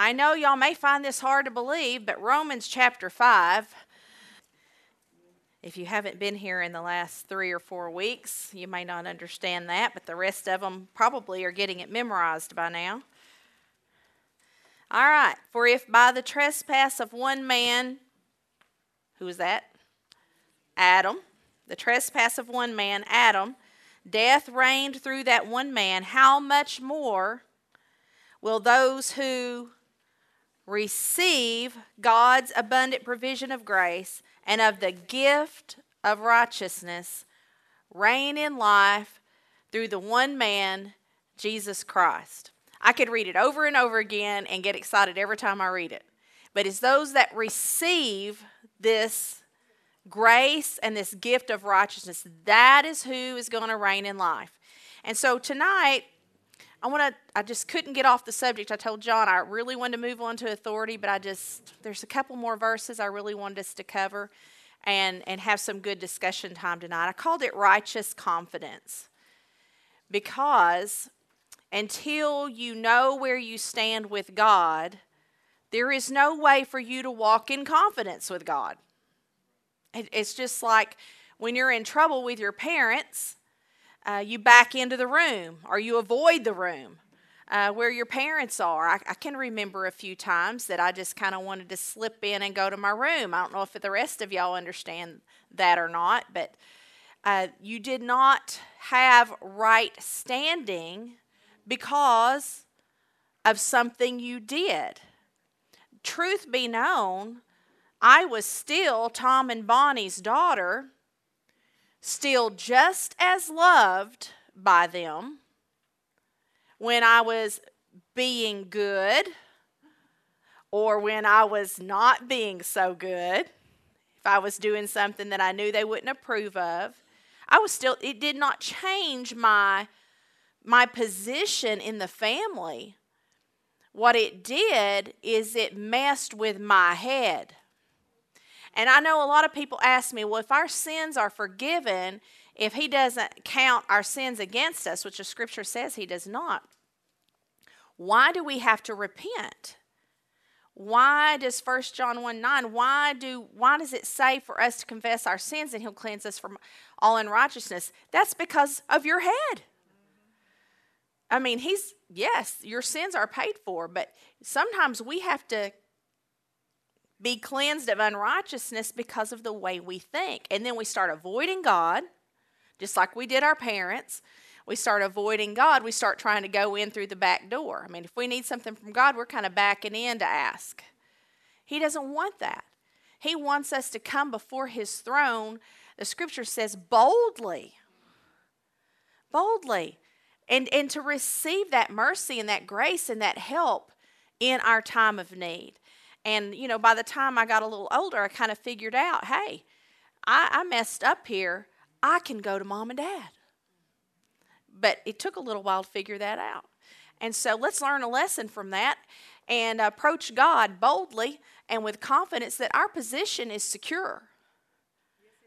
I know y'all may find this hard to believe, but Romans chapter 5, if you haven't been here in the last three or four weeks, you may not understand that, but the rest of them probably are getting it memorized by now. All right, for if by the trespass of one man, who is that? Adam, the trespass of one man, Adam, death reigned through that one man, how much more will those who receive God's abundant provision of grace and of the gift of righteousness reign in life through the one man, Jesus Christ? I could read it over and over again and get excited every time I read it. But it's those that receive this grace and this gift of righteousness. That is who is going to reign in life. And so tonight, I want to, I just couldn't get off the subject. I told John I really wanted to move on to authority, but I just, there's a couple more verses I really wanted us to cover and, and have some good discussion time tonight. I called it righteous confidence because until you know where you stand with God, there is no way for you to walk in confidence with God. It's just like when you're in trouble with your parents, uh, you back into the room or you avoid the room uh, where your parents are. I, I, can remember a few times that I just kind of wanted to slip in and go to my room. I don't know if the rest of y'all understand that or not, but uh, you did not have right standing because of something you did. Truth be known, I was still Tom and Bonnie's daughter, still just as loved by them when I was being good or when I was not being so good. If I was doing something that I knew they wouldn't approve of, I was still, it did not change my my position in the family, what it did is it messed with my head. And I know a lot of people ask me, well, if our sins are forgiven, if he doesn't count our sins against us, which the scripture says he does not, why do we have to repent? Why does 1 John 1 9, why do why does it say for us to confess our sins and he'll cleanse us from all unrighteousness? That's because of your head. I mean, he's, yes, your sins are paid for, but sometimes we have to be cleansed of unrighteousness because of the way we think. And then we start avoiding God, just like we did our parents. We start avoiding God. We start trying to go in through the back door. I mean, if we need something from God, we're kind of backing in to ask. He doesn't want that. He wants us to come before His throne. The scripture says boldly. Boldly and, and to receive that mercy and that grace and that help in our time of need. And, you know, by the time I got a little older, I kind of figured out hey, I, I messed up here. I can go to mom and dad. But it took a little while to figure that out. And so let's learn a lesson from that and approach God boldly and with confidence that our position is secure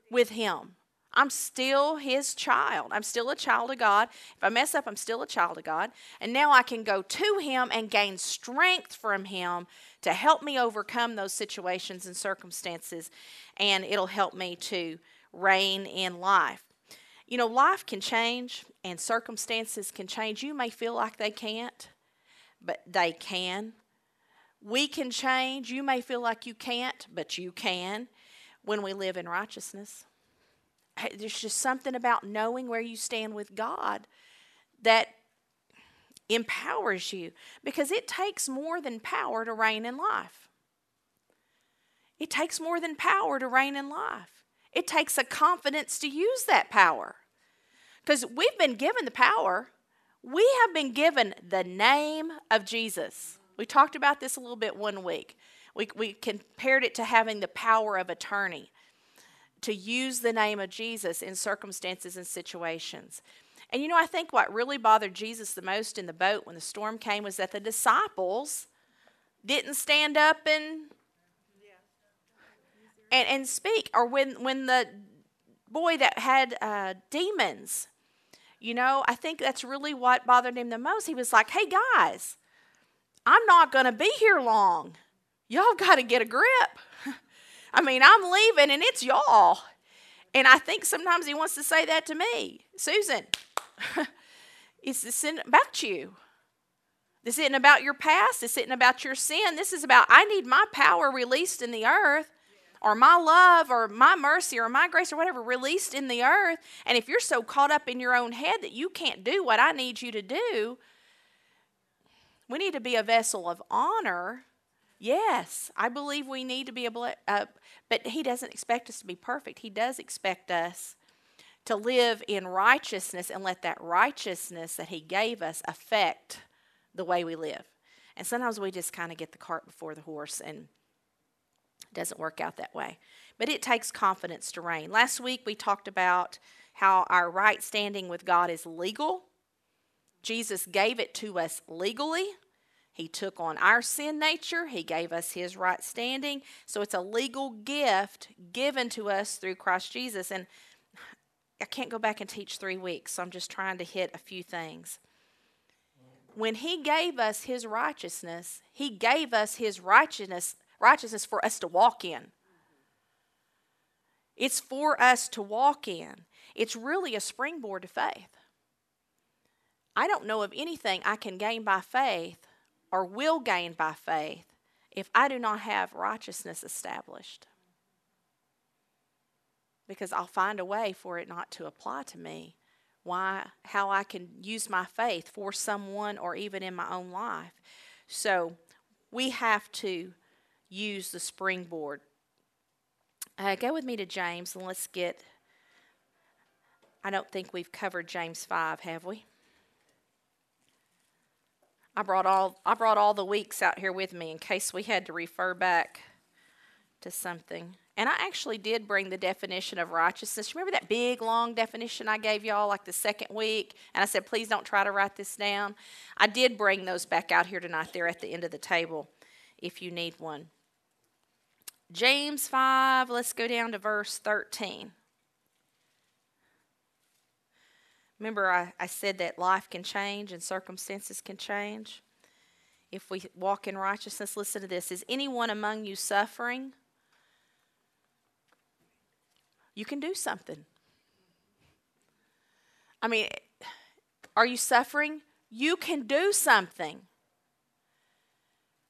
with Him. I'm still his child. I'm still a child of God. If I mess up, I'm still a child of God. And now I can go to him and gain strength from him to help me overcome those situations and circumstances. And it'll help me to reign in life. You know, life can change and circumstances can change. You may feel like they can't, but they can. We can change. You may feel like you can't, but you can when we live in righteousness there's just something about knowing where you stand with God that empowers you because it takes more than power to reign in life. It takes more than power to reign in life. It takes a confidence to use that power. Because we've been given the power, we have been given the name of Jesus. We talked about this a little bit one week. We, we compared it to having the power of attorney to use the name of Jesus in circumstances and situations. And you know, I think what really bothered Jesus the most in the boat when the storm came was that the disciples didn't stand up and and, and speak, or when when the boy that had uh, demons, you know, I think that's really what bothered him the most. He was like, "Hey guys, I'm not going to be here long. Y'all got to get a grip. I mean, I'm leaving and it's y'all. And I think sometimes he wants to say that to me Susan, it's isn't about you. This isn't about your past. This isn't about your sin. This is about I need my power released in the earth or my love or my mercy or my grace or whatever released in the earth. And if you're so caught up in your own head that you can't do what I need you to do, we need to be a vessel of honor. Yes, I believe we need to be able, uh, but He doesn't expect us to be perfect. He does expect us to live in righteousness and let that righteousness that He gave us affect the way we live. And sometimes we just kind of get the cart before the horse and it doesn't work out that way. But it takes confidence to reign. Last week we talked about how our right standing with God is legal. Jesus gave it to us legally. He took on our sin nature. He gave us his right standing. So it's a legal gift given to us through Christ Jesus. And I can't go back and teach three weeks, so I'm just trying to hit a few things. When he gave us his righteousness, he gave us his righteousness righteousness for us to walk in. It's for us to walk in. It's really a springboard to faith. I don't know of anything I can gain by faith or will gain by faith if I do not have righteousness established. Because I'll find a way for it not to apply to me. Why, how I can use my faith for someone or even in my own life. So we have to use the springboard. Uh, go with me to James and let's get. I don't think we've covered James 5, have we? I brought all I brought all the weeks out here with me in case we had to refer back to something. And I actually did bring the definition of righteousness. Remember that big long definition I gave y'all like the second week? And I said, please don't try to write this down. I did bring those back out here tonight. They're at the end of the table if you need one. James 5, let's go down to verse 13. Remember, I, I said that life can change and circumstances can change. If we walk in righteousness, listen to this. Is anyone among you suffering? You can do something. I mean, are you suffering? You can do something.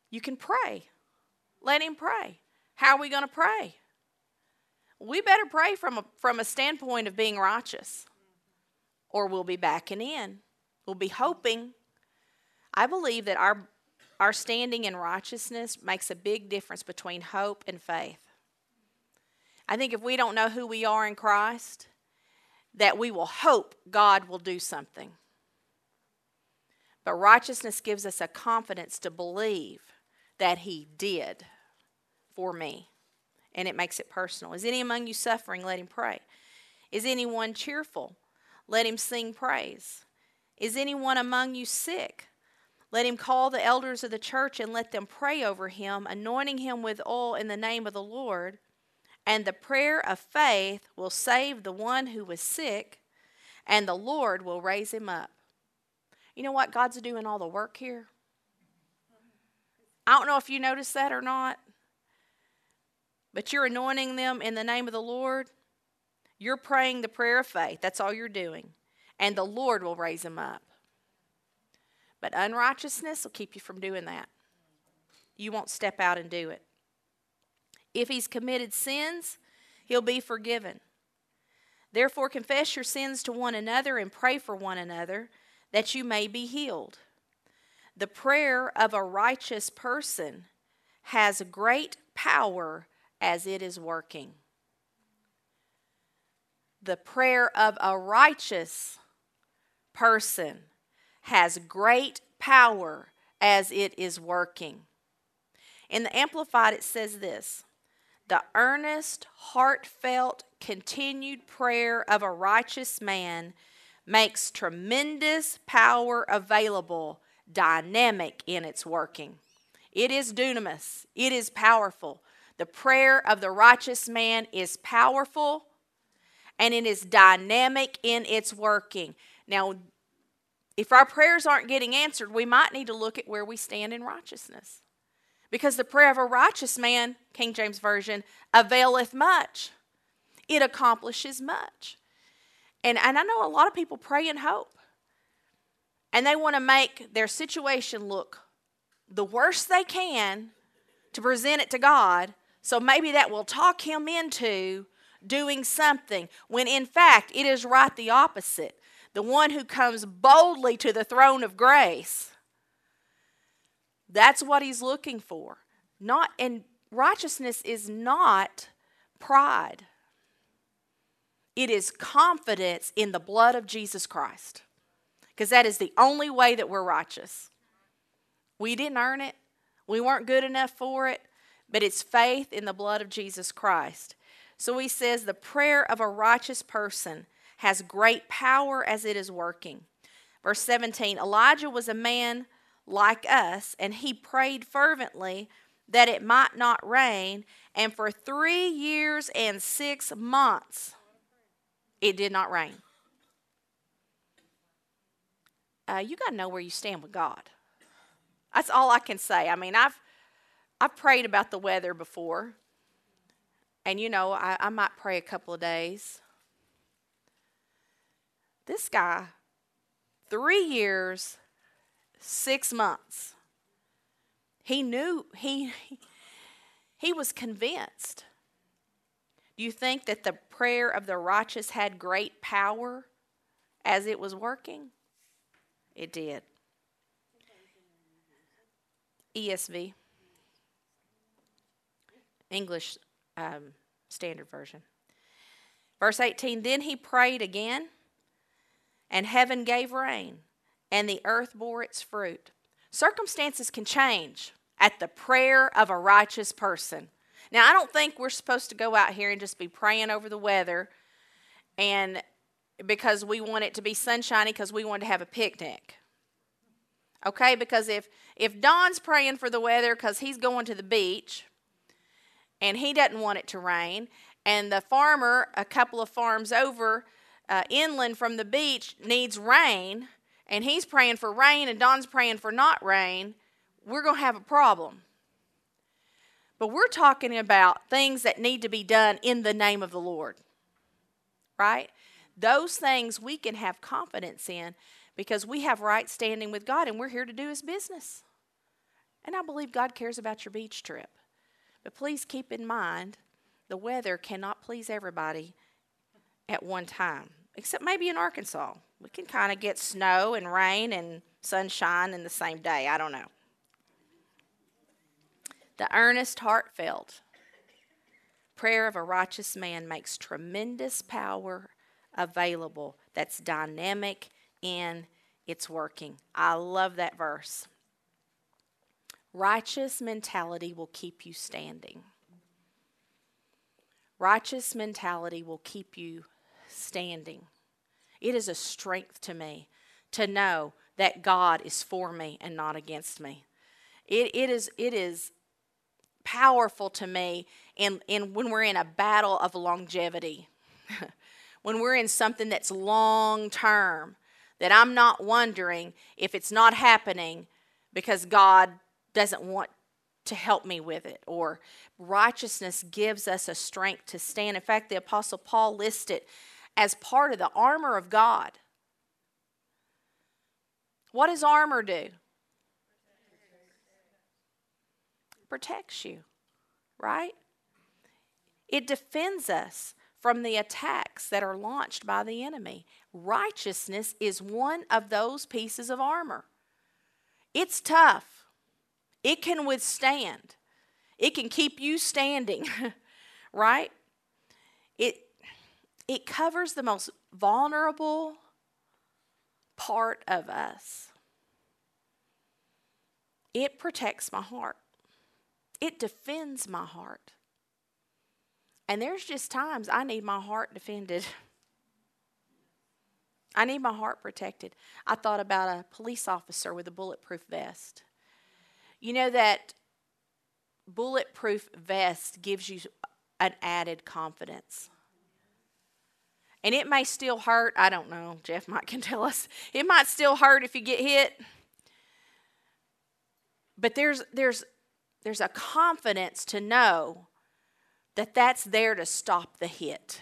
You can pray. Let Him pray. How are we going to pray? We better pray from a, from a standpoint of being righteous, or we'll be backing in. We'll be hoping. I believe that our, our standing in righteousness makes a big difference between hope and faith. I think if we don't know who we are in Christ, that we will hope God will do something. But righteousness gives us a confidence to believe that He did for me. And it makes it personal. Is any among you suffering? Let him pray. Is anyone cheerful? Let him sing praise. Is anyone among you sick? Let him call the elders of the church and let them pray over him, anointing him with oil in the name of the Lord. And the prayer of faith will save the one who was sick, and the Lord will raise him up. You know what? God's doing all the work here. I don't know if you noticed that or not but you're anointing them in the name of the Lord, you're praying the prayer of faith. That's all you're doing. And the Lord will raise him up. But unrighteousness will keep you from doing that. You won't step out and do it. If he's committed sins, he'll be forgiven. Therefore, confess your sins to one another and pray for one another that you may be healed. The prayer of a righteous person has great power as it is working. The prayer of a righteous person has great power as it is working. In the Amplified, it says this The earnest, heartfelt, continued prayer of a righteous man makes tremendous power available, dynamic in its working. It is dunamis, it is powerful. The prayer of the righteous man is powerful and it is dynamic in its working. Now, if our prayers aren't getting answered, we might need to look at where we stand in righteousness. Because the prayer of a righteous man, King James Version, availeth much. It accomplishes much. And, and I know a lot of people pray in hope. And they want to make their situation look the worst they can to present it to God. So maybe that will talk him into doing something when in fact it is right the opposite. The one who comes boldly to the throne of grace. That's what he's looking for. Not and righteousness is not pride. It is confidence in the blood of Jesus Christ. Because that is the only way that we're righteous. We didn't earn it. We weren't good enough for it, but it's faith in the blood of Jesus Christ. So he says the prayer of a righteous person has great power as it is working. Verse 17 Elijah was a man like us, and he prayed fervently that it might not rain, and for three years and six months it did not rain. Uh, you got to know where you stand with God. That's all I can say. I mean, I've I've prayed about the weather before, and you know, I, I might pray a couple of days. This guy, three years, six months. He knew, he, he was convinced. Do you think that the prayer of the righteous had great power as it was working? It did. ESV, English um, Standard Version. Verse 18 Then he prayed again, and heaven gave rain, and the earth bore its fruit. Circumstances can change at the prayer of a righteous person. Now, I don't think we're supposed to go out here and just be praying over the weather and because we want it to be sunshiny because we want to have a picnic. Okay? Because if if Don's praying for the weather because he's going to the beach and he doesn't want it to rain, and the farmer, a couple of farms over uh, inland from the beach, needs rain, and he's praying for rain, and Don's praying for not rain, we're going to have a problem. But we're talking about things that need to be done in the name of the Lord. Right? Those things we can have confidence in because we have right standing with God and we're here to do His business. And I believe God cares about your beach trip. But please keep in mind the weather cannot please everybody at one time, except maybe in Arkansas. We can kind of get snow and rain and sunshine in the same day. I don't know. The earnest, heartfelt prayer of a righteous man makes tremendous power available that's dynamic in its working. I love that verse. Righteous mentality will keep you standing. Righteous mentality will keep you standing. It is a strength to me to know that God is for me and not against me. It, it, is, it is powerful to me in, in when we're in a battle of longevity, when we're in something that's long term, that I'm not wondering if it's not happening because God doesn't want to help me with it, or righteousness gives us a strength to stand. In fact, the Apostle Paul listed as part of the armor of God. What does armor do? Protects you, right? It defends us from the attacks that are launched by the enemy. Righteousness is one of those pieces of armor. It's tough. It can withstand. It can keep you standing, right? It covers the most vulnerable part of us. It protects my heart. It defends my heart. And there's just times I need my heart defended. I need my heart protected. I thought about a police officer with a bulletproof vest. You know that bulletproof vest gives you an added confidence. And it may still hurt. I don't know. Jeff might can tell us. It might still hurt if you get hit. But there's there's there's a confidence to know that that's there to stop the hit.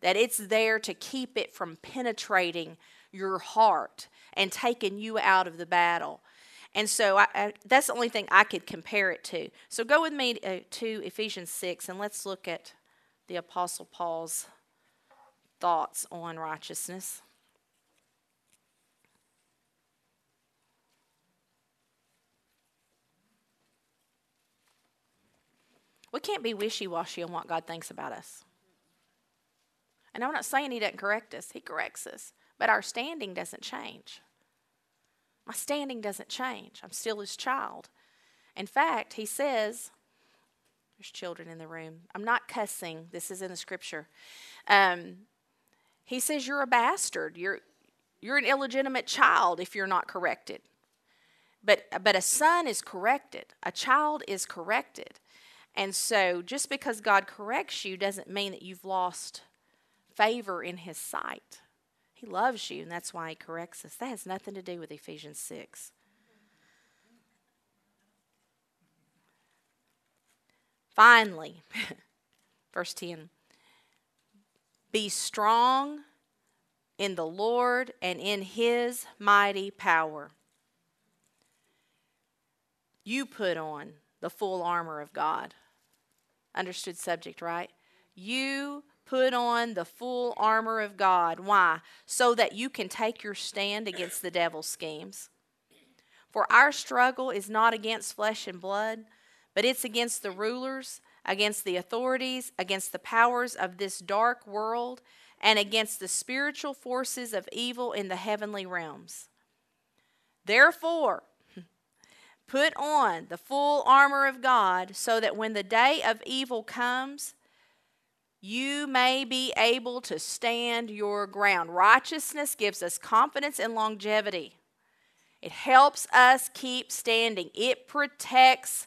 That it's there to keep it from penetrating your heart and taking you out of the battle. And so I, I, that's the only thing I could compare it to. So go with me uh, to Ephesians 6 and let's look at the Apostle Paul's thoughts on righteousness. We can't be wishy washy on what God thinks about us. And I'm not saying He doesn't correct us, He corrects us. But our standing doesn't change. My standing doesn't change. I'm still His child. In fact, He says, there's children in the room. I'm not cussing. This is in the scripture. Um, he says you're a bastard. You're you're an illegitimate child if you're not corrected. But but a son is corrected. A child is corrected. And so just because God corrects you doesn't mean that you've lost favor in his sight. He loves you and that's why he corrects us. That has nothing to do with Ephesians 6. Finally, verse 10 Be strong in the Lord and in his mighty power. You put on the full armor of God. Understood subject, right? You put on the full armor of God. Why? So that you can take your stand against the devil's schemes. For our struggle is not against flesh and blood but it's against the rulers, against the authorities, against the powers of this dark world, and against the spiritual forces of evil in the heavenly realms. Therefore, put on the full armor of God so that when the day of evil comes, you may be able to stand your ground. Righteousness gives us confidence and longevity. It helps us keep standing. It protects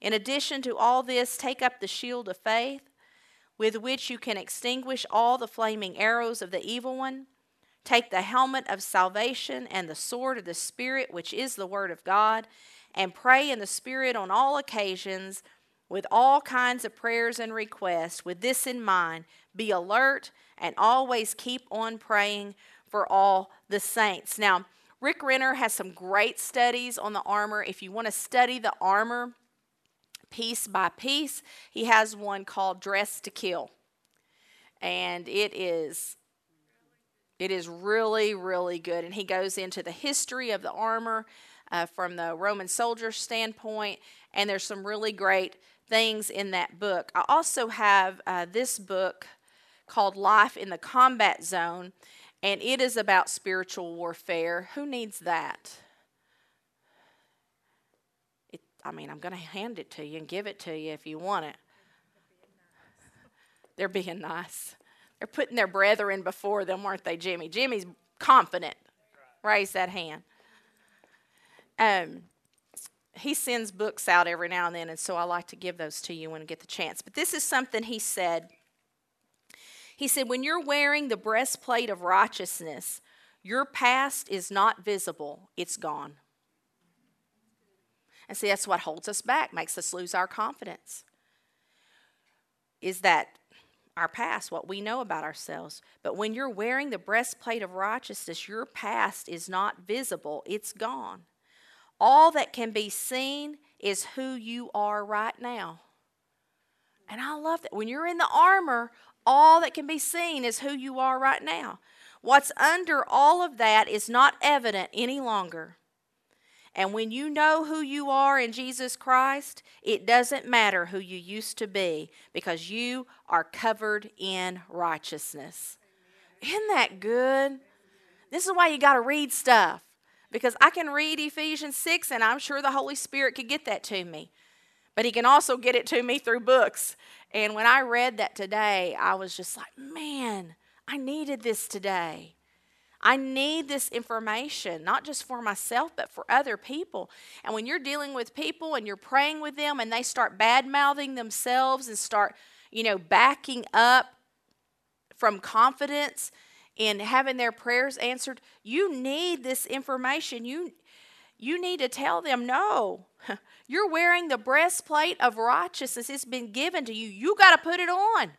In addition to all this, take up the shield of faith, with which you can extinguish all the flaming arrows of the evil one. Take the helmet of salvation and the sword of the Spirit, which is the Word of God, and pray in the Spirit on all occasions with all kinds of prayers and requests. With this in mind, be alert and always keep on praying for all the saints. Now, Rick Renner has some great studies on the armor. If you want to study the armor, piece by piece. He has one called Dressed to Kill. And it is it is really really good and he goes into the history of the armor uh, from the Roman soldier standpoint and there's some really great things in that book. I also have uh, this book called Life in the Combat Zone and it is about spiritual warfare. Who needs that? I mean, I'm going to hand it to you and give it to you if you want it. They're being nice. They're putting their brethren before them, weren't they, Jimmy? Jimmy's confident. Raise that hand. Um, he sends books out every now and then, and so I like to give those to you when I get the chance. But this is something he said. He said, When you're wearing the breastplate of righteousness, your past is not visible, it's gone. And see, that's what holds us back, makes us lose our confidence. Is that our past, what we know about ourselves. But when you're wearing the breastplate of righteousness, your past is not visible, it's gone. All that can be seen is who you are right now. And I love that. When you're in the armor, all that can be seen is who you are right now. What's under all of that is not evident any longer. And when you know who you are in Jesus Christ, it doesn't matter who you used to be because you are covered in righteousness. Isn't that good? This is why you got to read stuff because I can read Ephesians 6 and I'm sure the Holy Spirit could get that to me. But He can also get it to me through books. And when I read that today, I was just like, man, I needed this today. I need this information, not just for myself, but for other people. And when you're dealing with people and you're praying with them and they start bad mouthing themselves and start, you know, backing up from confidence in having their prayers answered, you need this information. You, you need to tell them, no, you're wearing the breastplate of righteousness. It's been given to you. You got to put it on.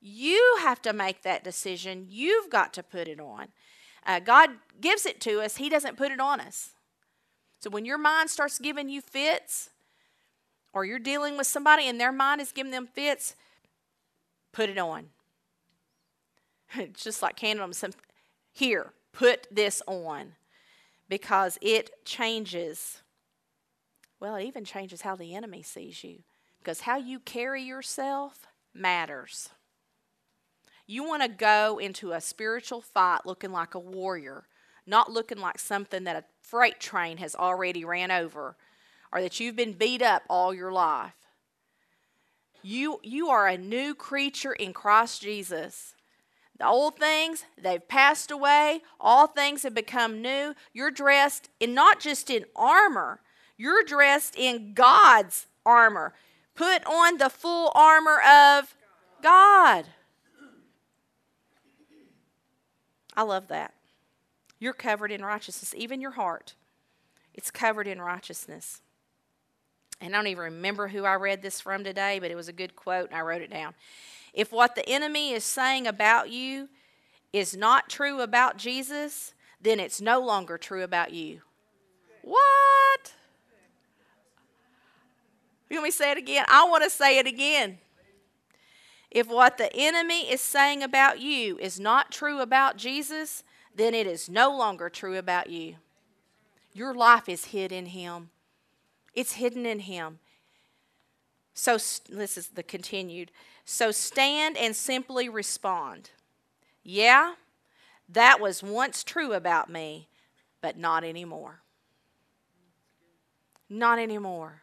You have to make that decision. You've got to put it on. Uh, God gives it to us, He doesn't put it on us. So when your mind starts giving you fits, or you're dealing with somebody and their mind is giving them fits, put it on. It's just like handing them some, here, put this on. Because it changes, well, it even changes how the enemy sees you. Because how you carry yourself matters. You want to go into a spiritual fight looking like a warrior, not looking like something that a freight train has already ran over or that you've been beat up all your life. You, you are a new creature in Christ Jesus. The old things, they've passed away. All things have become new. You're dressed in not just in armor, you're dressed in God's armor. Put on the full armor of God. I love that. You're covered in righteousness, even your heart. It's covered in righteousness. And I don't even remember who I read this from today, but it was a good quote, and I wrote it down. If what the enemy is saying about you is not true about Jesus, then it's no longer true about you. What? You want me to say it again? I want to say it again. If what the enemy is saying about you is not true about Jesus, then it is no longer true about you. Your life is hid in Him, it's hidden in Him. So, this is the continued. So, stand and simply respond. Yeah, that was once true about me, but not anymore. Not anymore.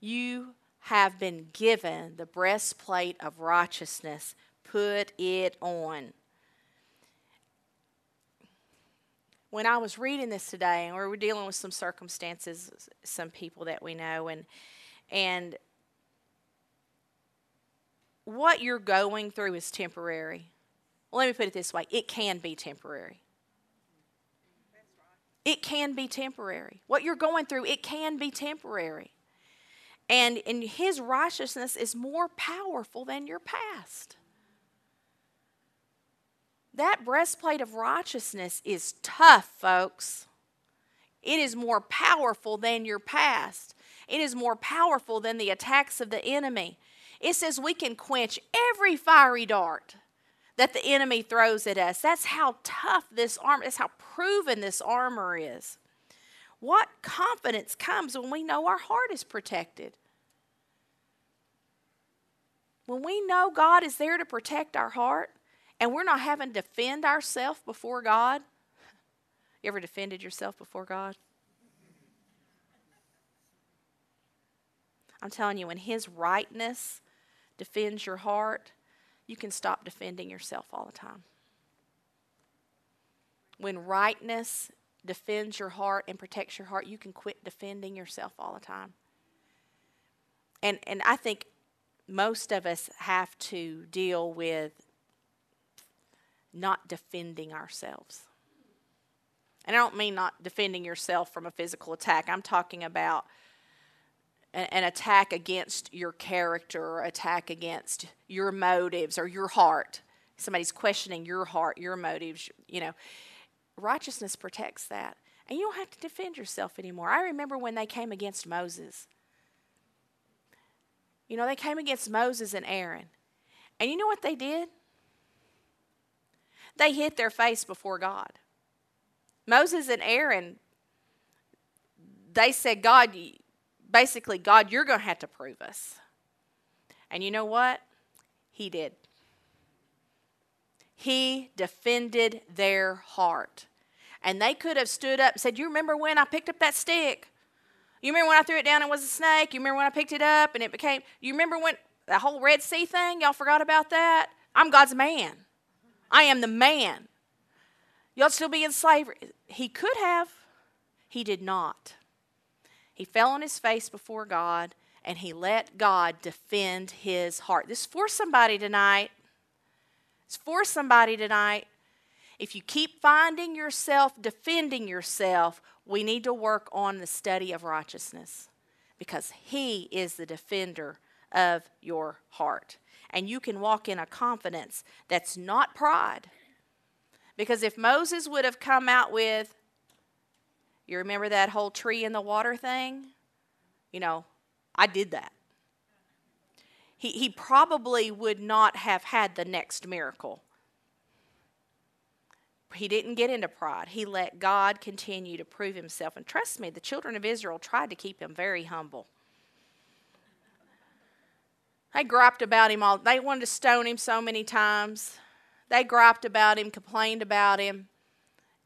You have been given the breastplate of righteousness. Put it on. When I was reading this today, and we were dealing with some circumstances, some people that we know, and and what you're going through is temporary. Well, let me put it this way: it can be temporary. It can be temporary. What you're going through, it can be temporary. And, and his righteousness is more powerful than your past. That breastplate of righteousness is tough, folks. It is more powerful than your past. It is more powerful than the attacks of the enemy. It says we can quench every fiery dart that the enemy throws at us. That's how tough this armor, that's how proven this armor is. What confidence comes when we know our heart is protected? When we know God is there to protect our heart and we're not having to defend ourselves before God. You ever defended yourself before God? I'm telling you, when His rightness defends your heart, you can stop defending yourself all the time. When rightness defends your heart and protects your heart, you can quit defending yourself all the time. And and I think most of us have to deal with not defending ourselves. And I don't mean not defending yourself from a physical attack. I'm talking about an attack against your character or attack against your motives or your heart. Somebody's questioning your heart, your motives, you know. Righteousness protects that. And you don't have to defend yourself anymore. I remember when they came against Moses. You know, they came against Moses and Aaron. And you know what they did? They hit their face before God. Moses and Aaron, they said, God, basically, God, you're going to have to prove us. And you know what? He did. He defended their heart. And they could have stood up and said, You remember when I picked up that stick? You remember when I threw it down and it was a snake? You remember when I picked it up and it became, you remember when the whole Red Sea thing? Y'all forgot about that? I'm God's man. I am the man. Y'all still be in slavery. He could have, he did not. He fell on his face before God and he let God defend his heart. This is for somebody tonight. It's for somebody tonight. If you keep finding yourself defending yourself, we need to work on the study of righteousness because He is the defender of your heart. And you can walk in a confidence that's not pride. Because if Moses would have come out with, you remember that whole tree in the water thing? You know, I did that. He, he probably would not have had the next miracle. He didn't get into pride. He let God continue to prove himself. And trust me, the children of Israel tried to keep him very humble. They griped about him all. They wanted to stone him so many times. They griped about him, complained about him.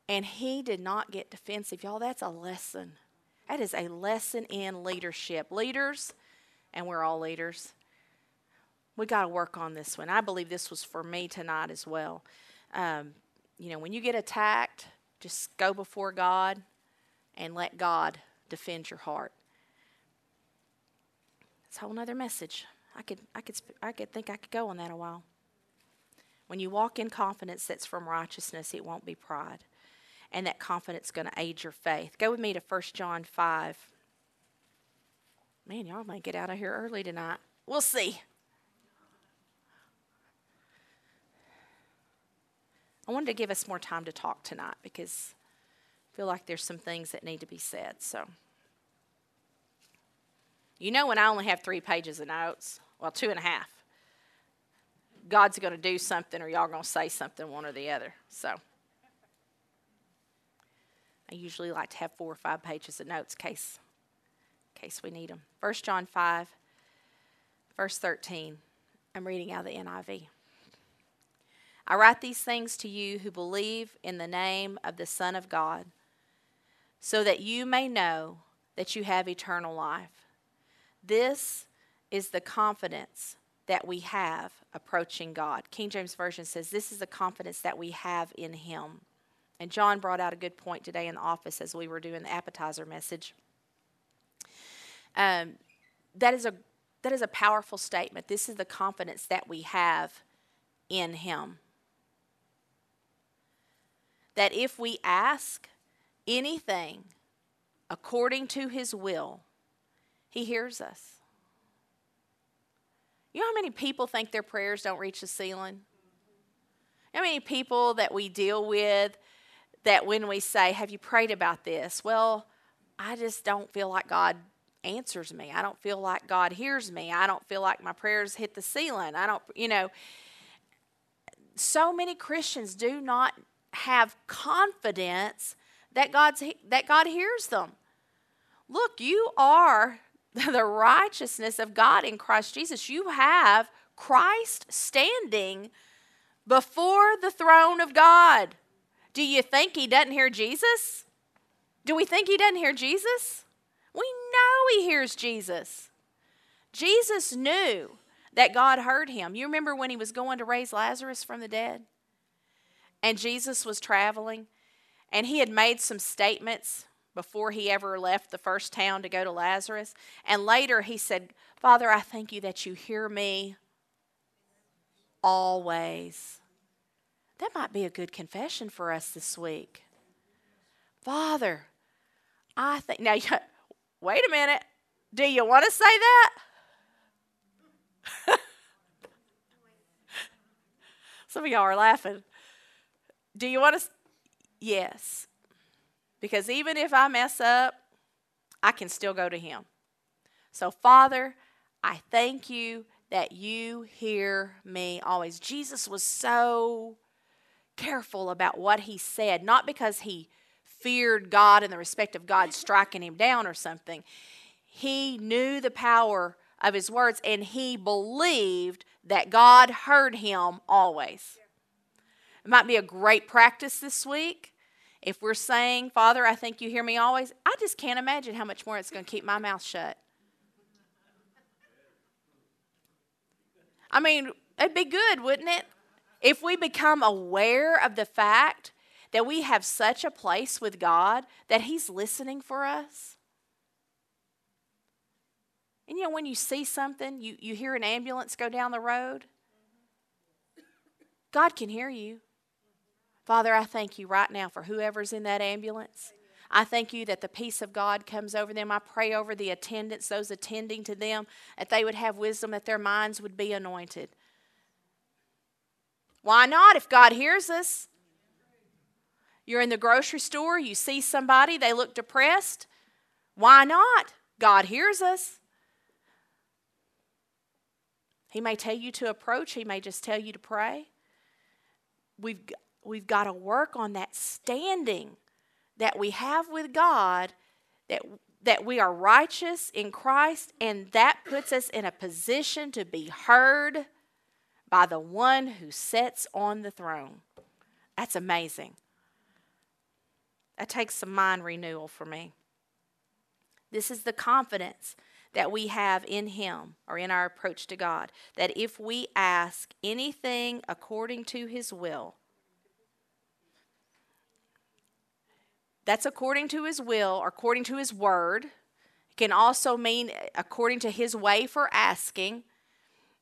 And he did not get defensive. Y'all, that's a lesson. That is a lesson in leadership. Leaders, and we're all leaders, we got to work on this one. I believe this was for me tonight as well. Um, you know, when you get attacked, just go before God and let God defend your heart. That's a whole other message. I could, I could, I could think I could go on that a while. When you walk in confidence that's from righteousness, it won't be pride. And that confidence is going to aid your faith. Go with me to 1 John 5. Man, y'all might get out of here early tonight. We'll see. I wanted to give us more time to talk tonight because I feel like there's some things that need to be said. So, you know, when I only have three pages of notes, well, two and a half, God's going to do something or y'all going to say something, one or the other. So, I usually like to have four or five pages of notes in case case we need them. 1 John 5, verse 13. I'm reading out of the NIV. I write these things to you who believe in the name of the Son of God, so that you may know that you have eternal life. This is the confidence that we have approaching God. King James Version says, This is the confidence that we have in Him. And John brought out a good point today in the office as we were doing the appetizer message. Um, that is a that is a powerful statement. This is the confidence that we have in Him. That if we ask anything according to His will, He hears us. You know how many people think their prayers don't reach the ceiling? How many people that we deal with that when we say, Have you prayed about this? Well, I just don't feel like God answers me. I don't feel like God hears me. I don't feel like my prayers hit the ceiling. I don't, you know. So many Christians do not have confidence that God's that God hears them. Look, you are the righteousness of God in Christ Jesus. You have Christ standing before the throne of God. Do you think he doesn't hear Jesus? Do we think he doesn't hear Jesus? We know he hears Jesus. Jesus knew that God heard him. You remember when he was going to raise Lazarus from the dead? And Jesus was traveling, and he had made some statements before he ever left the first town to go to Lazarus. And later he said, Father, I thank you that you hear me always. That might be a good confession for us this week. Father, I think, now, wait a minute. Do you want to say that? Some of y'all are laughing. Do you want to? Yes. Because even if I mess up, I can still go to Him. So, Father, I thank you that you hear me always. Jesus was so careful about what he said, not because he feared God in the respect of God striking him down or something. He knew the power of his words and he believed that God heard him always. It might be a great practice this week. If we're saying, Father, I think you hear me always, I just can't imagine how much more it's going to keep my mouth shut. I mean, it'd be good, wouldn't it? If we become aware of the fact that we have such a place with God that He's listening for us. And you know, when you see something, you, you hear an ambulance go down the road, God can hear you. Father, I thank you right now for whoever's in that ambulance. I thank you that the peace of God comes over them. I pray over the attendants, those attending to them, that they would have wisdom, that their minds would be anointed. Why not if God hears us? You're in the grocery store, you see somebody, they look depressed. Why not? God hears us. He may tell you to approach, He may just tell you to pray. We've, we've got to work on that standing that we have with God, that, that we are righteous in Christ, and that puts us in a position to be heard by the one who sits on the throne. That's amazing. That takes some mind renewal for me. This is the confidence that we have in Him or in our approach to God that if we ask anything according to His will, That's according to his will or according to his word. It can also mean according to his way for asking.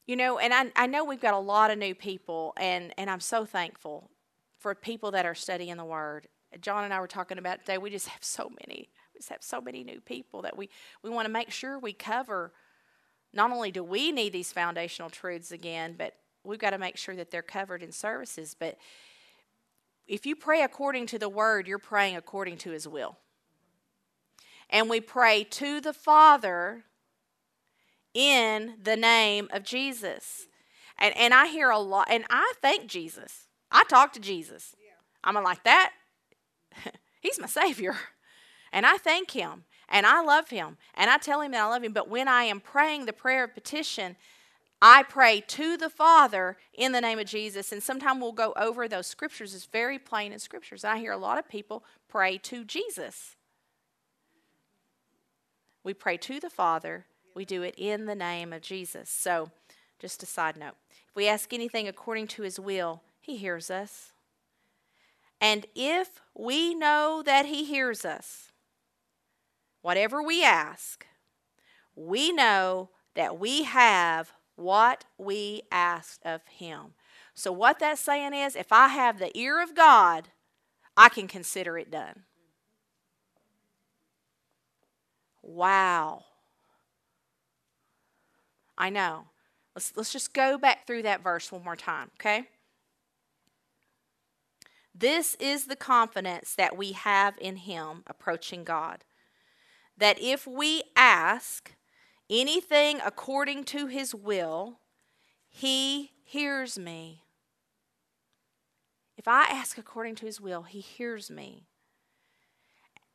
You know, and I, I know we've got a lot of new people, and, and I'm so thankful for people that are studying the word. John and I were talking about today, we just have so many. We just have so many new people that we, we want to make sure we cover. Not only do we need these foundational truths again, but we've got to make sure that they're covered in services. But if you pray according to the word, you're praying according to his will. And we pray to the Father in the name of Jesus. And, and I hear a lot, and I thank Jesus. I talk to Jesus. I'm like that. He's my Savior. And I thank Him. And I love Him. And I tell Him that I love Him. But when I am praying the prayer of petition, I pray to the Father in the name of Jesus. And sometimes we'll go over those scriptures. It's very plain in scriptures. I hear a lot of people pray to Jesus. We pray to the Father. We do it in the name of Jesus. So, just a side note if we ask anything according to his will, he hears us. And if we know that he hears us, whatever we ask, we know that we have what we asked of him. So, what that's saying is if I have the ear of God, I can consider it done. Wow. I know. Let's, let's just go back through that verse one more time, okay? This is the confidence that we have in Him approaching God. That if we ask, anything according to his will, he hears me. If I ask according to his will, he hears me.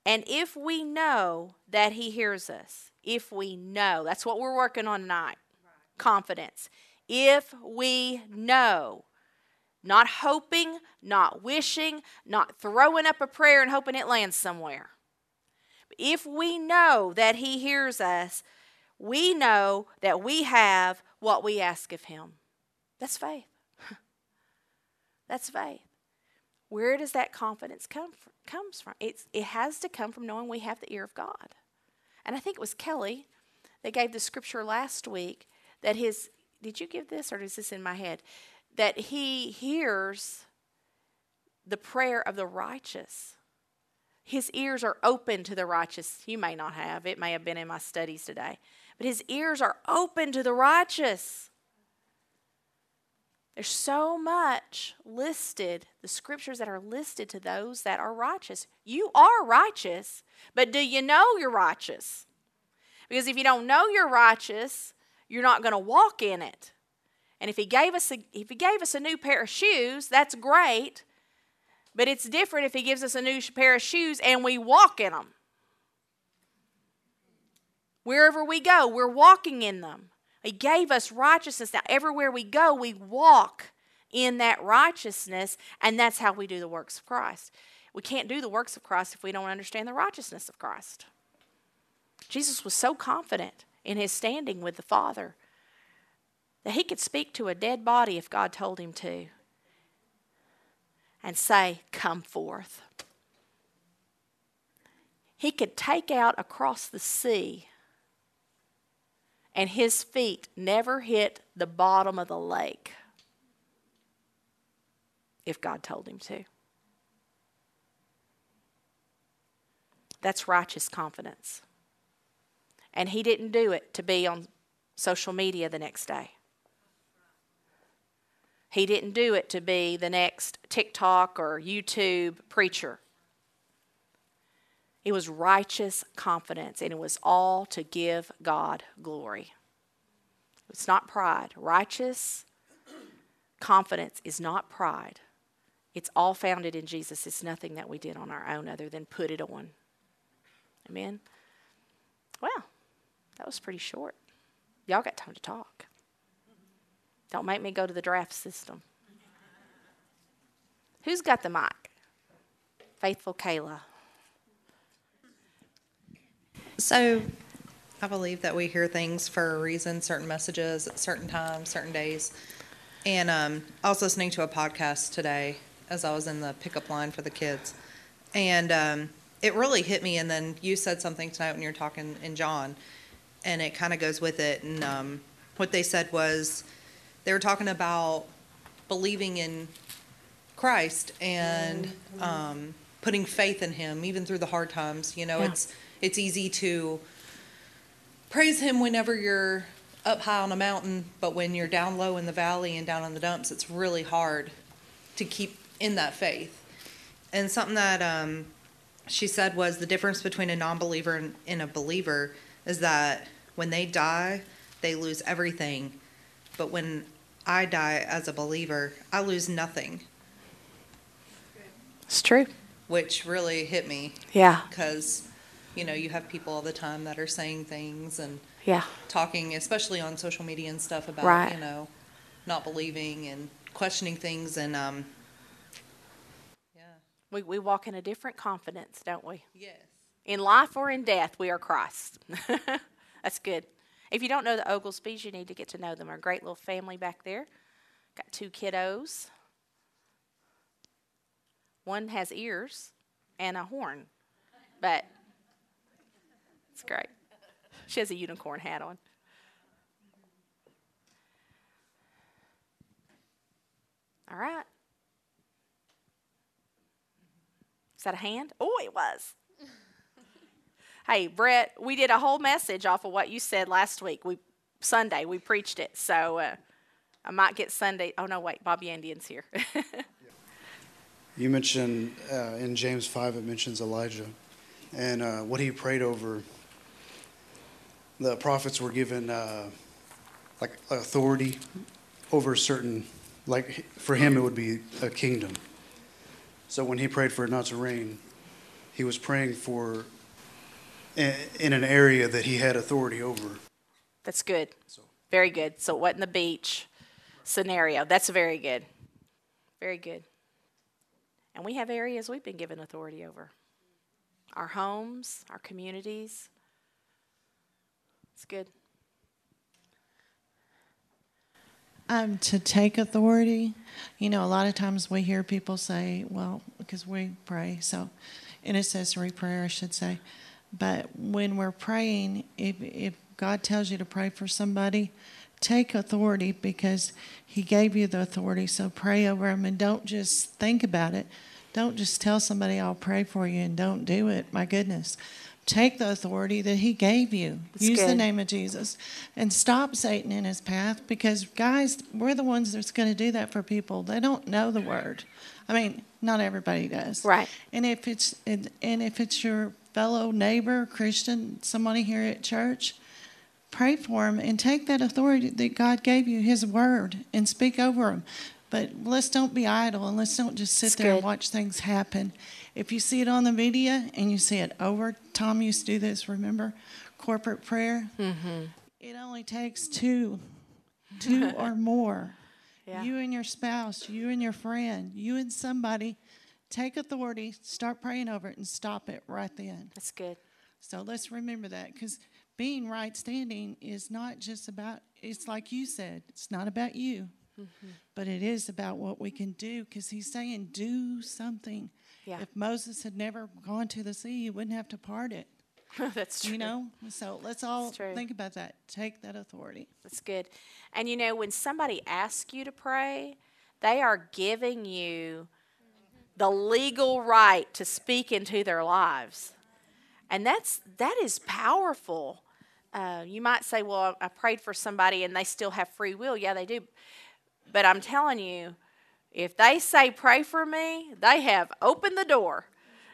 And if we know that he hears us, if we know, that's what we're working on tonight confidence. If we know, not hoping, not wishing, not throwing up a prayer and hoping it lands somewhere. If we know that he hears us, we know that we have what we ask of Him. That's faith. That's faith. Where does that confidence come from? Comes from it's it has to come from knowing we have the ear of God. And I think it was Kelly that gave the scripture last week that his did you give this or is this in my head? That he hears the prayer of the righteous. His ears are open to the righteous. You may not have. It may have been in my studies today but his ears are open to the righteous. There's so much listed, the scriptures that are listed to those that are righteous. You are righteous, but do you know you're righteous? Because if you don't know you're righteous, you're not going to walk in it. And if he gave us a, if he gave us a new pair of shoes, that's great. But it's different if he gives us a new pair of shoes and we walk in them. Wherever we go, we're walking in them. He gave us righteousness. Now, everywhere we go, we walk in that righteousness, and that's how we do the works of Christ. We can't do the works of Christ if we don't understand the righteousness of Christ. Jesus was so confident in his standing with the Father that he could speak to a dead body if God told him to and say, Come forth. He could take out across the sea and his feet never hit the bottom of the lake if God told him to. That's righteous confidence. And he didn't do it to be on social media the next day. He didn't do it to be the next TikTok or YouTube preacher. It was righteous confidence, and it was all to give God glory. It's not pride. Righteous confidence is not pride. It's all founded in Jesus. It's nothing that we did on our own other than put it on. Amen? Well, that was pretty short. Y'all got time to talk. Don't make me go to the draft system. Who's got the mic? Faithful Kayla. So, I believe that we hear things for a reason, certain messages at certain times, certain days. And um, I was listening to a podcast today as I was in the pickup line for the kids. And um, it really hit me. And then you said something tonight when you were talking in John, and it kind of goes with it. And um, what they said was they were talking about believing in Christ and um, putting faith in Him, even through the hard times. You know, Yeah. it's it's easy to praise Him whenever you're up high on a mountain, but when you're down low in the valley and down in the dumps, it's really hard to keep in that faith. And something that um, she said was the difference between a non-believer and, and a believer is that when they die, they lose everything, but when I die as a believer, I lose nothing, It's true. which really hit me Yeah. because you know you have people all the time that are saying things and Yeah. talking, especially on social media and stuff about Right. you know not believing and questioning things and um yeah We, we walk in a different confidence, don't we? yes In life or in death, we are Christ. That's good. If you don't know the Oglesbys, you need to get to know them. They're a great little family back there. Got two kiddos. One has ears and a horn, but great. She has a unicorn hat on. All right. Is that a hand? Oh, it was. hey, Brett, we did a whole message off of what you said last week. We Sunday we preached it, so uh, I might get Sunday. Oh no, wait, Bobby Indian's here. You mentioned uh, in James 5, it mentions Elijah and uh, what he prayed over. The prophets were given uh, like authority over certain, like for him, it would be a kingdom. So when he prayed for it not to rain, he was praying for in in an area that he had authority over. That's good. Very good. So it wasn't the beach scenario. That's very good. Very good. And we have areas we've been given authority over. Our homes, our communities. It's good. Um, to take authority, you know, a lot of times we hear people say, well, because we pray, so intercessory prayer, I should say. But when we're praying, if, if God tells you to pray for somebody, take authority because He gave you the authority. So pray over them and don't just think about it. Don't just tell somebody, I'll pray for you and don't do it. My goodness. Take the authority that He gave you. That's Use the name of Jesus and stop Satan in his path because, guys, we're the ones that's going to do that for people. They don't know the word. I mean, not everybody does. Right. And if it's and, and if it's your fellow neighbor, Christian, somebody here at church, pray for them and take that authority that God gave you, His word, and speak over them. But let's don't be idle and let's don't just sit It's there and watch things happen. If you see it on the media and you see it over, Tom used to do this. Remember, corporate prayer. Mm-hmm. It only takes two, two or more. Yeah. You and your spouse, you and your friend, you and somebody, take authority, start praying over it, and stop it right then. That's good. So let's remember that because being right standing is not just about, it's like you said, it's not about you, Mm-hmm. but it is about what we can do because he's saying, do something. Yeah. If Moses had never gone to the sea, he wouldn't have to part it, That's true. you know? So let's all think about that. Take that authority. That's good. And you know, when somebody asks you to pray, they are giving you the legal right to speak into their lives. And that's that is powerful. Uh, you might say, "Well, I prayed for somebody and they still have free will." Yeah, they do. But I'm telling you, if they say pray for me, they have opened the door.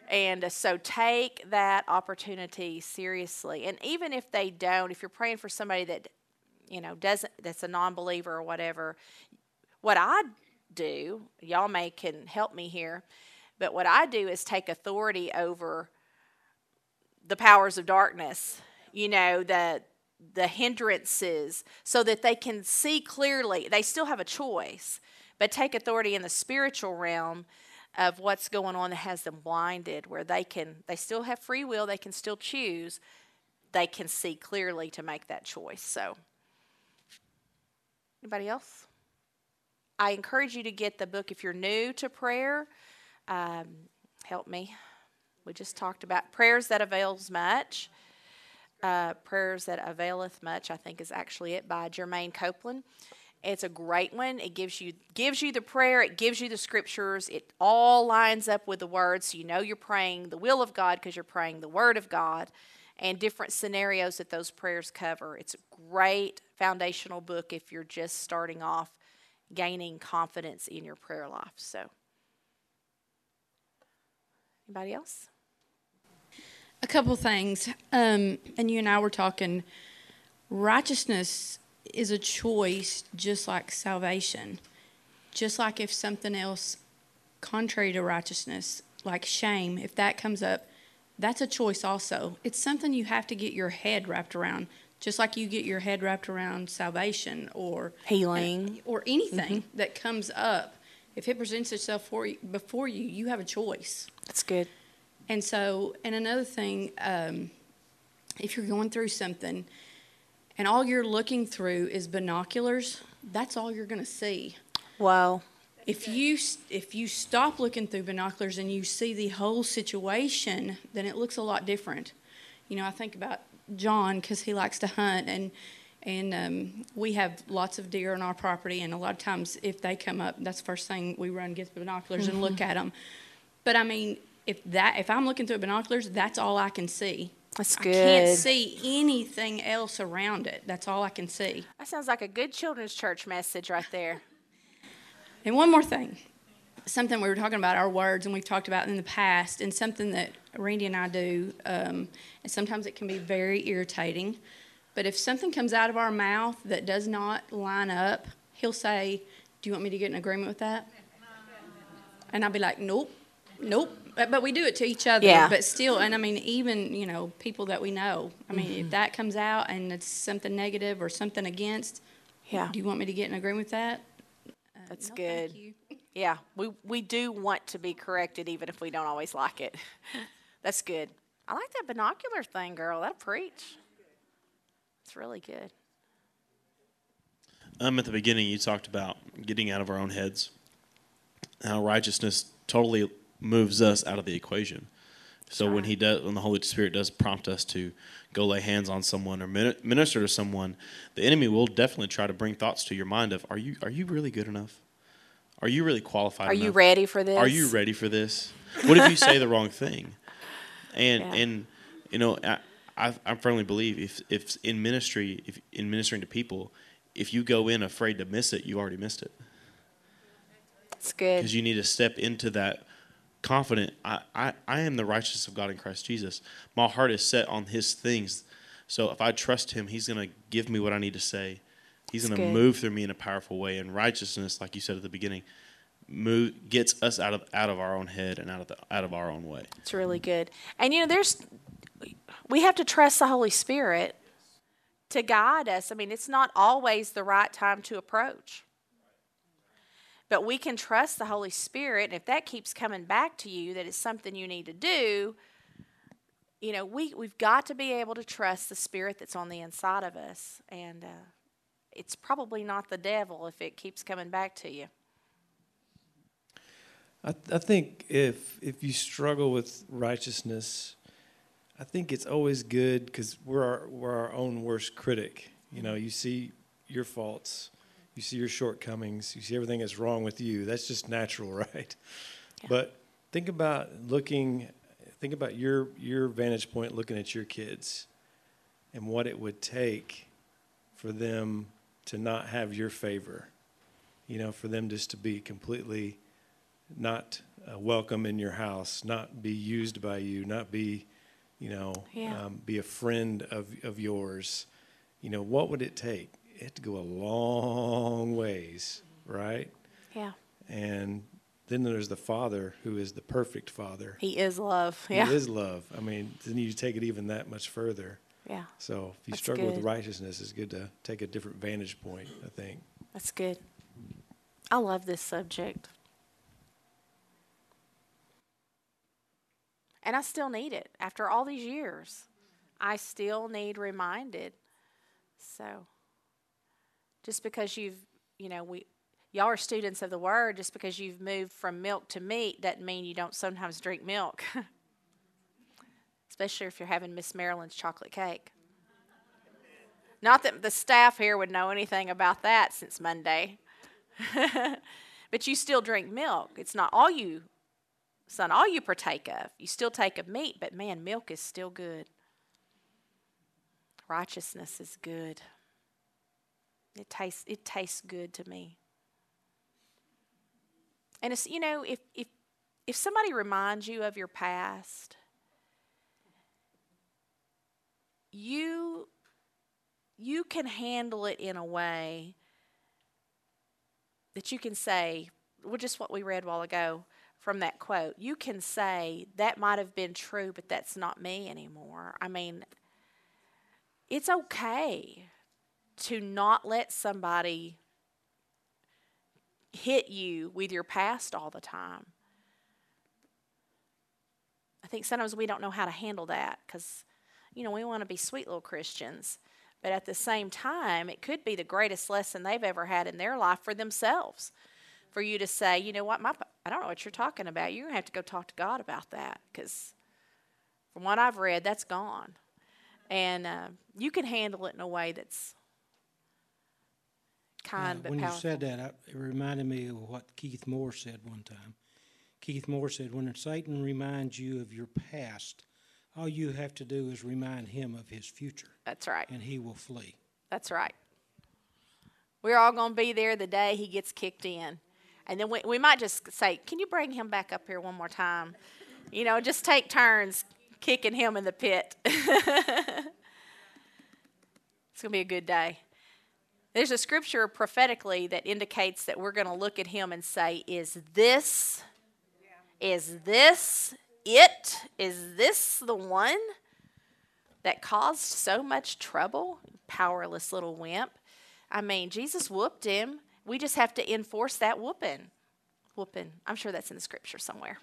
And so take that opportunity seriously. And even if they don't, if you're praying for somebody that you know doesn't that's a non-believer or whatever, what I do, y'all may can help me here, but what I do is take authority over the powers of darkness, you know, the the hindrances so that they can see clearly. They still have a choice, but take authority in the spiritual realm of what's going on that has them blinded where they can they still have free will, they can still choose. They can see clearly to make that choice. So anybody else? I encourage you to get the book if you're new to prayer. Um, help me. We just talked about prayers that avails much. Uh, prayers that availeth much, I think, is actually it by Germaine Copeland. It's a great one. It gives you gives you the prayer. It gives you the scriptures. It all lines up with the words, so you know you're praying the will of God because you're praying the word of God, and different scenarios that those prayers cover. It's a great foundational book if you're just starting off gaining confidence in your prayer life. So, anybody else? A couple things. Um, and you and I were talking righteousness is a choice just like salvation. Just like if something else contrary to righteousness, like shame, if that comes up, that's a choice also. It's something you have to get your head wrapped around, just like you get your head wrapped around salvation or Healing. or anything that comes up. If it presents itself for you, before you, you have a choice. That's good. And so, and another thing, um, if you're going through something and all you're looking through is binoculars, that's all you're going to see. Wow. If you if you stop looking through binoculars and you see the whole situation, then it looks a lot different. You know, I think about John because he likes to hunt and and um, we have lots of deer on our property, and a lot of times if they come up, that's the first thing we run get the binoculars and look at them. But I mean, if that if I'm looking through binoculars, that's all I can see. That's good. I can't see anything else around it. That's all I can see. That sounds like a good children's church message right there. And one more thing, something we were talking about our words, and we've talked about in the past, and something that Randy and I do, um, and sometimes it can be very irritating. But if something comes out of our mouth that does not line up, he'll say, "Do you want me to get in agreement with that?" And I'll be like, "Nope, nope." But, but we do it to each other. Yeah. But still, and I mean, even you know, people that we know. I mean, if that comes out and it's something negative or something against, Yeah. do you want me to get in agreement with that? That's No, good. Thank you. Yeah, we we do want to be corrected even if we don't always like it. That's good. I like that binocular thing, girl. That'll preach. It's really good. Um, at the beginning, you talked about getting out of our own heads. How righteousness totally moves us out of the equation. So when he does, when the Holy Spirit does prompt us to go lay hands on someone or minister to someone, the enemy will definitely try to bring thoughts to your mind of, are you are you really good enough? Are you really qualified? Are you ready for this? Are you ready for this? What if you say the wrong thing? And Yeah. and you know, I, I I firmly believe if if in ministry, if in ministering to people, if you go in afraid to miss it, you already missed it It's good. because you need to step into that confident. I, I I am the righteousness of God in Christ Jesus. My heart is set on His things. So if I trust Him, He's going to give me what I need to say. He's going to move through me in a powerful way. And righteousness, like you said at the beginning, move gets us out of out of our own head and out of the out of our own way. It's really good. And you know, there's we have to trust the Holy Spirit to guide us. I mean, it's not always the right time to approach. But we can trust the Holy Spirit, and if that keeps coming back to you that it's something you need to do, you know, we, we've got to be able to trust the Spirit that's on the inside of us. And uh, it's probably not the devil if it keeps coming back to you. I, I think if if you struggle with righteousness, I think it's always good because we're our, we're our own worst critic. You know, you see your faults, you see your shortcomings, you see everything that's wrong with you. That's just natural, right? Yeah. But think about looking, think about your your vantage point, looking at your kids, and what it would take for them to not have your favor. You know, for them just to be completely not uh, welcome in your house, not be used by you, not be, you know, Yeah. um, be a friend of, of yours. You know, what would it take? It had to go a long ways, right? Yeah. And then there's the Father who is the perfect Father. He is love. Yeah. He is love. I mean, then you take it even that much further. Yeah. So if you That's struggle with righteousness, it's good to take a different vantage point, I think. That's good. I love this subject. And I still need it after all these years. I still need reminded. So just because you've, you know, we y'all are students of the word, just because you've moved from milk to meat doesn't mean you don't sometimes drink milk. Especially if you're having Miss Maryland's chocolate cake. Not that the staff here would know anything about that since Monday. but you still drink milk. It's not all you, son, all you partake of. You still take of meat, but man, milk is still good. Righteousness is good. It tastes it tastes good to me. And it's you know, if if if somebody reminds you of your past, you you can handle it in a way that you can say, well, just what we read a while ago from that quote. You can say, that might have been true, but that's not me anymore. I mean, it's okay to not let somebody hit you with your past all the time. I think sometimes we don't know how to handle that because, you know, we want to be sweet little Christians. But at the same time, it could be the greatest lesson they've ever had in their life for themselves. For you to say, you know what, my, I don't know what you're talking about. You're going to have to go talk to God about that because from what I've read, that's gone. And uh, you can handle it in a way that's kind but when powerful. you said that, I- it reminded me of what Keith Moore said one time. Keith Moore said, "When Satan reminds you of your past, all you have to do is remind him of his future, that's right. and he will flee." That's right. We're all going to be there the day he gets kicked in. And then we, we might just say, Can you bring him back up here one more time? You know, just take turns kicking him in the pit. it's going to be a good day. There's a scripture prophetically that indicates that we're going to look at him and say, Is this, is this it? Is this the one? that caused so much trouble, powerless little wimp. I mean, Jesus whooped him. We just have to enforce that whooping. Whooping. I'm sure that's in the scripture somewhere.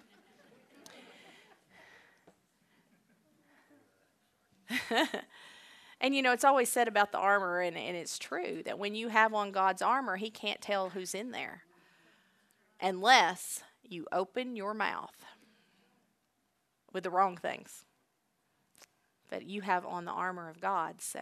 and you know, it's always said about the armor, and, and it's true that when you have on God's armor, He can't tell who's in there unless you open your mouth with the wrong things But you have on the armor of God. So